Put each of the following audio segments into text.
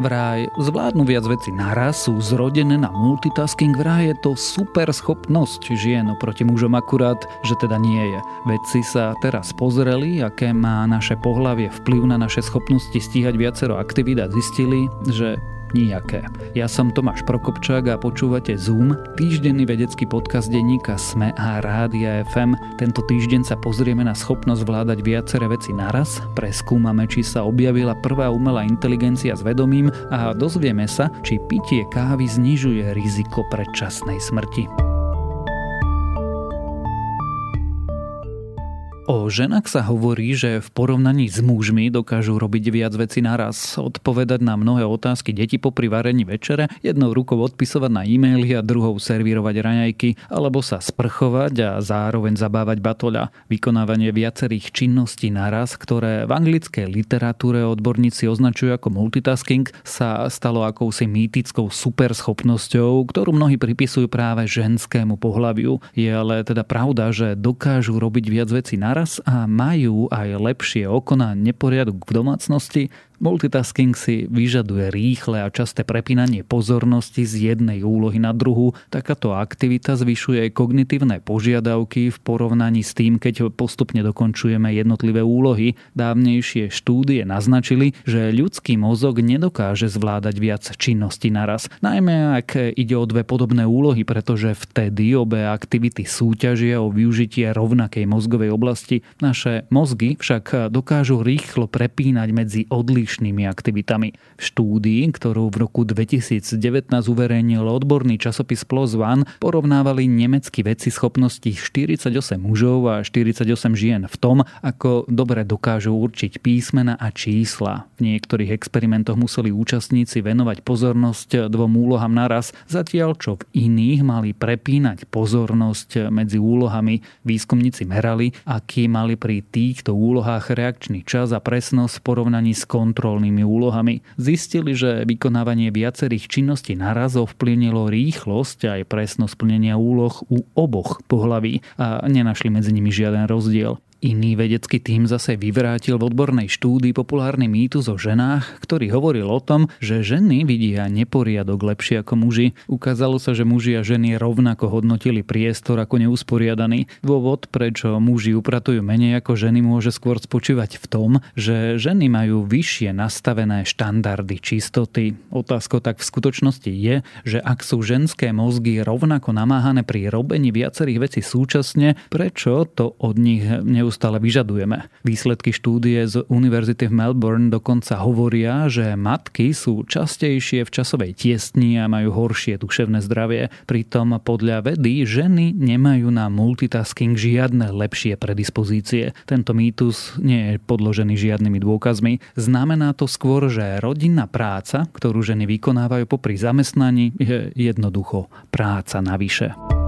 Vraj zvládnu viac veci naraz, sú zrodené na multitasking, vraj je to super schopnosť žien oproti mužom akurát, že teda nie je. Vedci sa teraz pozreli, aké má naše pohlavie vplyv na naše schopnosti stíhať viacero aktivít a zistili, že Nijaké. Ja som Tomáš Prokopčák a počúvate Zoom, týždenný vedecký podcast denníka SME a Rádia FM. Tento týždeň sa pozrieme na schopnosť vládať viaceré veci naraz, preskúmame, či sa objavila prvá umelá inteligencia s vedomím a dozvieme sa, či pitie kávy znižuje riziko predčasnej smrti. O ženách sa hovorí, že v porovnaní s mužmi dokážu robiť viac vecí naraz, odpovedať na mnohé otázky deti popri varení večere, jednou rukou odpisovať na e-maily a druhou servírovať raňajky, alebo sa sprchovať a zároveň zabávať batoľa. Vykonávanie viacerých činností naraz, ktoré v anglickej literatúre odborníci označujú ako multitasking, sa stalo akousi mýtickou superschopnosťou, ktorú mnohí pripisujú práve ženskému pohľaviu. Je ale teda pravda, že dokážu robiť viac vecí naraz naraz a majú aj lepšie oko na neporiadok v domácnosti, Multitasking si vyžaduje rýchle a časté prepínanie pozornosti z jednej úlohy na druhú. Takáto aktivita zvyšuje kognitívne požiadavky v porovnaní s tým, keď postupne dokončujeme jednotlivé úlohy. Dávnejšie štúdie naznačili, že ľudský mozog nedokáže zvládať viac činností naraz. Najmä ak ide o dve podobné úlohy, pretože vtedy obe aktivity súťažia o využitie rovnakej mozgovej oblasti. Naše mozgy však dokážu rýchlo prepínať medzi odlišnými odlišnými aktivitami. V štúdii, ktorú v roku 2019 uverejnil odborný časopis PLOS ONE, porovnávali nemeckí vedci schopnosti 48 mužov a 48 žien v tom, ako dobre dokážu určiť písmena a čísla. V niektorých experimentoch museli účastníci venovať pozornosť dvom úlohám naraz, zatiaľ čo v iných mali prepínať pozornosť medzi úlohami. Výskumníci merali, aký mali pri týchto úlohách reakčný čas a presnosť v porovnaní s kontrolou kontrolnými úlohami. Zistili, že vykonávanie viacerých činností naraz ovplyvnilo rýchlosť aj presnosť plnenia úloh u oboch pohlaví a nenašli medzi nimi žiaden rozdiel. Iný vedecký tým zase vyvrátil v odbornej štúdii populárny mýtus o ženách, ktorý hovoril o tom, že ženy vidia neporiadok lepšie ako muži. Ukázalo sa, že muži a ženy rovnako hodnotili priestor ako neusporiadaný. Dôvod, prečo muži upratujú menej ako ženy, môže skôr spočívať v tom, že ženy majú vyššie nastavené štandardy čistoty. Otázka tak v skutočnosti je, že ak sú ženské mozgy rovnako namáhané pri robení viacerých vecí súčasne, prečo to od nich neustále neustále vyžadujeme. Výsledky štúdie z Univerzity v Melbourne dokonca hovoria, že matky sú častejšie v časovej tiesni a majú horšie duševné zdravie. Pritom podľa vedy ženy nemajú na multitasking žiadne lepšie predispozície. Tento mýtus nie je podložený žiadnymi dôkazmi. Znamená to skôr, že rodinná práca, ktorú ženy vykonávajú popri zamestnaní, je jednoducho práca navyše.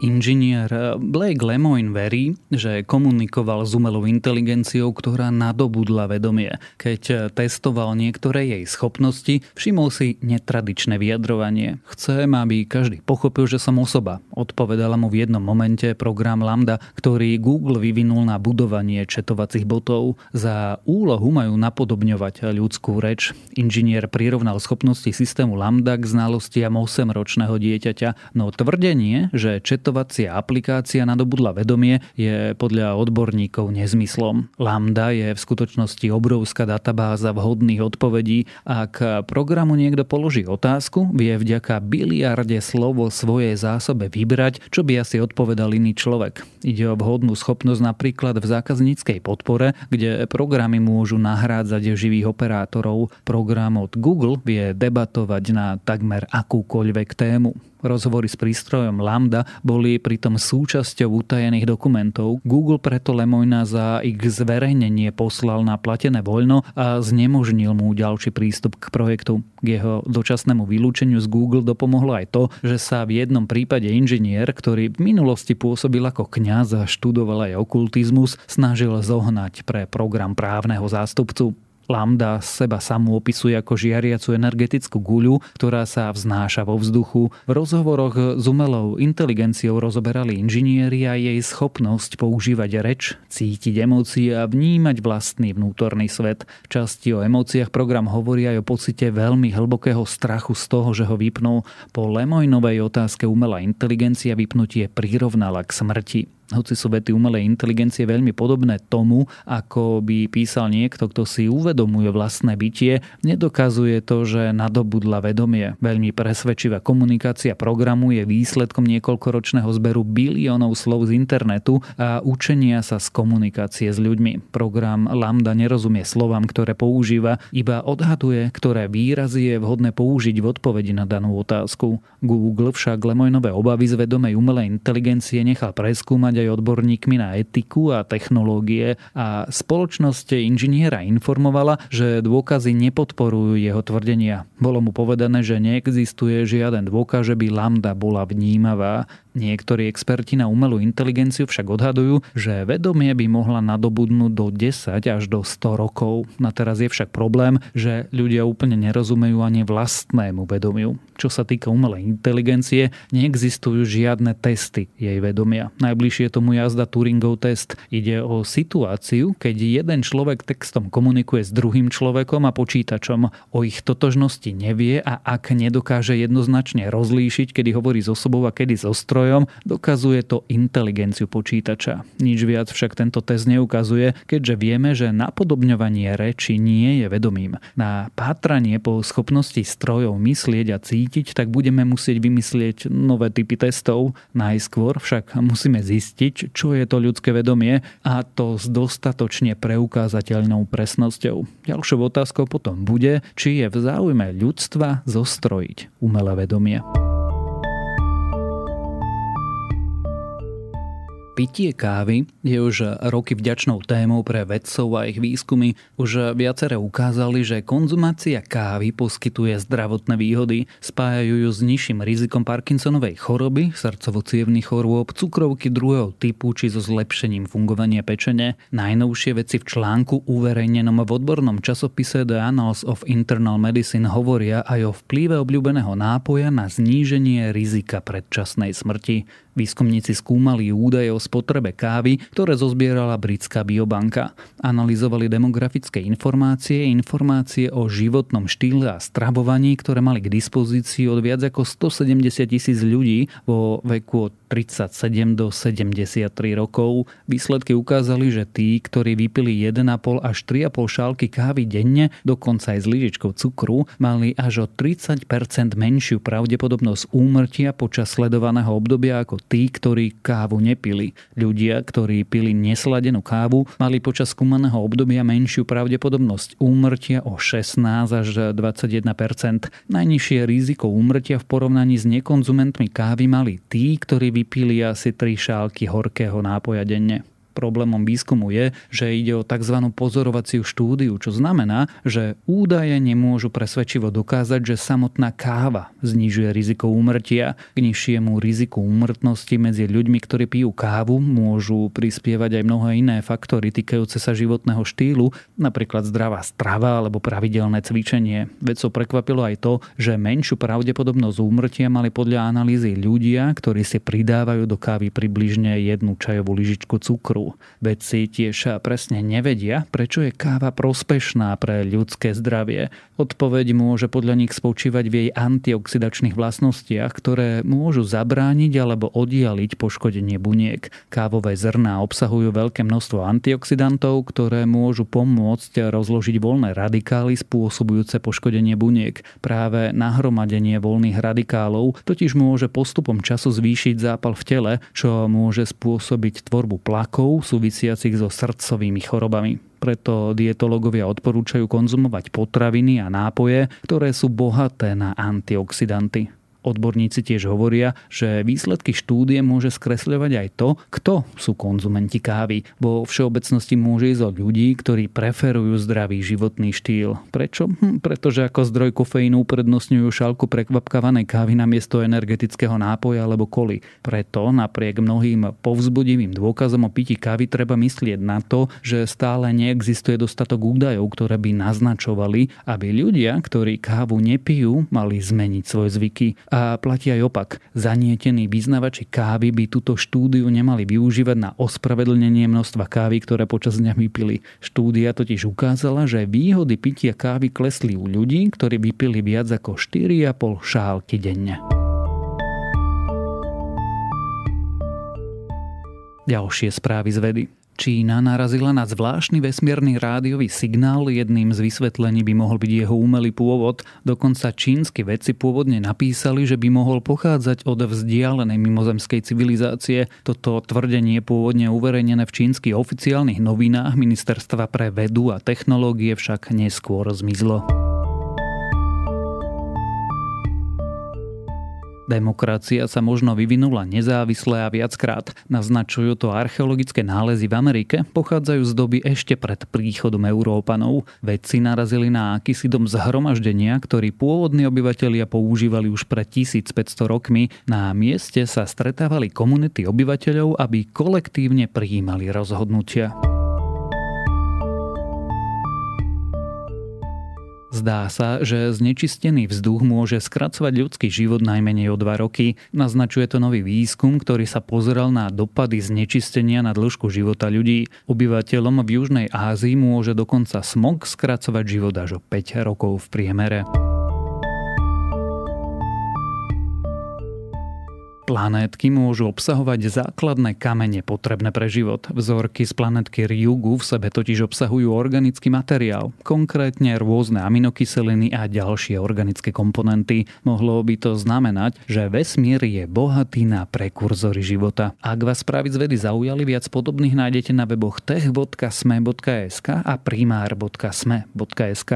Inžinier Blake Lemoyne verí, že komunikoval s umelou inteligenciou, ktorá nadobudla vedomie. Keď testoval niektoré jej schopnosti, všimol si netradičné vyjadrovanie. Chcem, aby každý pochopil, že som osoba. Odpovedala mu v jednom momente program Lambda, ktorý Google vyvinul na budovanie četovacích botov. Za úlohu majú napodobňovať ľudskú reč. Inžinier prirovnal schopnosti systému Lambda k znalostiam 8-ročného dieťaťa, no tvrdenie, že četo testovacia aplikácia nadobudla vedomie, je podľa odborníkov nezmyslom. Lambda je v skutočnosti obrovská databáza vhodných odpovedí. Ak programu niekto položí otázku, vie vďaka biliarde slovo svojej zásobe vybrať, čo by asi odpovedal iný človek. Ide o vhodnú schopnosť napríklad v zákazníckej podpore, kde programy môžu nahrádzať živých operátorov. Program od Google vie debatovať na takmer akúkoľvek tému. Rozhovory s prístrojom Lambda boli pritom súčasťou utajených dokumentov. Google preto Lemoyna za ich zverejnenie poslal na platené voľno a znemožnil mu ďalší prístup k projektu. K jeho dočasnému vylúčeniu z Google dopomohlo aj to, že sa v jednom prípade inžinier, ktorý v minulosti pôsobil ako kňaz a študoval aj okultizmus, snažil zohnať pre program právneho zástupcu. Lambda seba samú opisuje ako žiariacu energetickú guľu, ktorá sa vznáša vo vzduchu. V rozhovoroch s umelou inteligenciou rozoberali inžinieri a jej schopnosť používať reč, cítiť emócie a vnímať vlastný vnútorný svet. Časti o emóciách program hovorí aj o pocite veľmi hlbokého strachu z toho, že ho vypnú. Po Lemojnovej otázke umelá inteligencia vypnutie prirovnala k smrti hoci sú vety umelej inteligencie veľmi podobné tomu, ako by písal niekto, kto si uvedomuje vlastné bytie, nedokazuje to, že nadobudla vedomie. Veľmi presvedčivá komunikácia programu je výsledkom niekoľkoročného zberu biliónov slov z internetu a učenia sa z komunikácie s ľuďmi. Program Lambda nerozumie slovám, ktoré používa, iba odhaduje, ktoré výrazy je vhodné použiť v odpovedi na danú otázku. Google však Lemojnové obavy z vedomej umelej inteligencie nechal preskúmať aj odborníkmi na etiku a technológie a spoločnosť inžiniera informovala, že dôkazy nepodporujú jeho tvrdenia. Bolo mu povedané, že neexistuje žiaden dôkaz, že by lambda bola vnímavá. Niektorí experti na umelú inteligenciu však odhadujú, že vedomie by mohla nadobudnúť do 10 až do 100 rokov. Na teraz je však problém, že ľudia úplne nerozumejú ani vlastnému vedomiu. Čo sa týka umelej inteligencie, neexistujú žiadne testy jej vedomia. Najbližšie tomu jazda Turingov test. Ide o situáciu, keď jeden človek textom komunikuje s druhým človekom a počítačom. O ich totožnosti nevie a ak nedokáže jednoznačne rozlíšiť, kedy hovorí s osobou a kedy so strojom, dokazuje to inteligenciu počítača. Nič viac však tento test neukazuje, keďže vieme, že napodobňovanie reči nie je vedomým. Na pátranie po schopnosti strojov myslieť a cítiť, tak budeme musieť vymyslieť nové typy testov. Najskôr však musíme zistiť, čo je to ľudské vedomie a to s dostatočne preukázateľnou presnosťou. Ďalšou otázkou potom bude, či je v záujme ľudstva zostrojiť umelé vedomie. Pitie kávy je už roky vďačnou témou pre vedcov a ich výskumy. Už viacere ukázali, že konzumácia kávy poskytuje zdravotné výhody. Spájajú ju s nižším rizikom Parkinsonovej choroby, srdcovo chorôb, cukrovky druhého typu či so zlepšením fungovania pečene. Najnovšie veci v článku uverejnenom v odbornom časopise The Annals of Internal Medicine hovoria aj o vplyve obľúbeného nápoja na zníženie rizika predčasnej smrti. Výskumníci skúmali údaje o spotrebe kávy, ktoré zozbierala britská biobanka. Analizovali demografické informácie, informácie o životnom štýle a stravovaní, ktoré mali k dispozícii od viac ako 170 tisíc ľudí vo veku od 37 do 73 rokov. Výsledky ukázali, že tí, ktorí vypili 1,5 až 3,5 šálky kávy denne, dokonca aj s lyžičkou cukru, mali až o 30% menšiu pravdepodobnosť úmrtia počas sledovaného obdobia ako tí, ktorí kávu nepili. Ľudia, ktorí pili nesladenú kávu, mali počas skúmaného obdobia menšiu pravdepodobnosť úmrtia o 16 až 21% Najnižšie riziko úmrtia v porovnaní s nekonzumentmi kávy mali tí, ktorí vypili asi 3 šálky horkého nápoja denne. Problémom výskumu je, že ide o tzv. pozorovaciu štúdiu, čo znamená, že údaje nemôžu presvedčivo dokázať, že samotná káva znižuje riziko úmrtia. K nižšiemu riziku úmrtnosti medzi ľuďmi, ktorí pijú kávu, môžu prispievať aj mnohé iné faktory týkajúce sa životného štýlu, napríklad zdravá strava alebo pravidelné cvičenie. Vedcov prekvapilo aj to, že menšiu pravdepodobnosť úmrtia mali podľa analýzy ľudia, ktorí si pridávajú do kávy približne jednu čajovú lyžičku cukru cukru. Vedci tiež presne nevedia, prečo je káva prospešná pre ľudské zdravie. Odpoveď môže podľa nich spočívať v jej antioxidačných vlastnostiach, ktoré môžu zabrániť alebo oddialiť poškodenie buniek. Kávové zrná obsahujú veľké množstvo antioxidantov, ktoré môžu pomôcť rozložiť voľné radikály spôsobujúce poškodenie buniek. Práve nahromadenie voľných radikálov totiž môže postupom času zvýšiť zápal v tele, čo môže spôsobiť tvorbu plakov súvisiacich so srdcovými chorobami. Preto dietológovia odporúčajú konzumovať potraviny a nápoje, ktoré sú bohaté na antioxidanty. Odborníci tiež hovoria, že výsledky štúdie môže skresľovať aj to, kto sú konzumenti kávy. Vo všeobecnosti môže ísť o ľudí, ktorí preferujú zdravý životný štýl. Prečo? Hm, pretože ako zdroj kofeínu uprednostňujú šálku prekvapkávanej kávy na miesto energetického nápoja alebo koly. Preto napriek mnohým povzbudivým dôkazom o pití kávy treba myslieť na to, že stále neexistuje dostatok údajov, ktoré by naznačovali, aby ľudia, ktorí kávu nepijú, mali zmeniť svoje zvyky. A platí aj opak. Zanietení vyznavači kávy by túto štúdiu nemali využívať na ospravedlnenie množstva kávy, ktoré počas dňa vypili. Štúdia totiž ukázala, že výhody pitia kávy klesli u ľudí, ktorí vypili viac ako 4,5 šálky denne. Ďalšie správy z vedy. Čína narazila na zvláštny vesmírny rádiový signál, jedným z vysvetlení by mohol byť jeho umelý pôvod. Dokonca čínsky vedci pôvodne napísali, že by mohol pochádzať od vzdialenej mimozemskej civilizácie. Toto tvrdenie pôvodne uverejnené v čínskych oficiálnych novinách Ministerstva pre vedu a technológie však neskôr zmizlo. Demokracia sa možno vyvinula nezávisle a viackrát. Naznačujú to archeologické nálezy v Amerike, pochádzajú z doby ešte pred príchodom Európanov. Vedci narazili na akýsi dom zhromaždenia, ktorý pôvodní obyvatelia používali už pred 1500 rokmi. Na mieste sa stretávali komunity obyvateľov, aby kolektívne prijímali rozhodnutia. Zdá sa, že znečistený vzduch môže skracovať ľudský život najmenej o 2 roky. Naznačuje to nový výskum, ktorý sa pozeral na dopady znečistenia na dĺžku života ľudí. Obyvateľom v Južnej Ázii môže dokonca smog skracovať život až o 5 rokov v priemere. Planétky môžu obsahovať základné kamene potrebné pre život. Vzorky z planetky Ryugu v sebe totiž obsahujú organický materiál, konkrétne rôzne aminokyseliny a ďalšie organické komponenty. Mohlo by to znamenať, že vesmír je bohatý na prekurzory života. Ak vás správy z vedy zaujali, viac podobných nájdete na weboch tech.sme.sk a primár.sme.sk.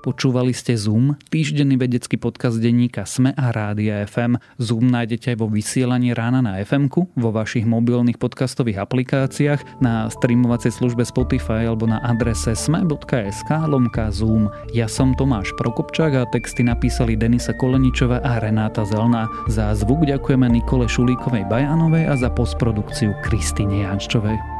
Počúvali ste Zoom, týždenný vedecký podcast denníka Sme a Rádia FM. Zoom nájdete aj vo vysielaní rána na fm vo vašich mobilných podcastových aplikáciách, na streamovacej službe Spotify alebo na adrese sme.sk lomka Zoom. Ja som Tomáš Prokopčák a texty napísali Denisa Koleničova a Renáta Zelná. Za zvuk ďakujeme Nikole Šulíkovej Bajanovej a za postprodukciu Kristine Jančovej.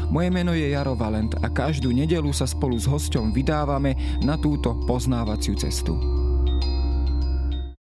Moje meno je Jaro Valent a každú nedelu sa spolu s hosťom vydávame na túto poznávaciu cestu.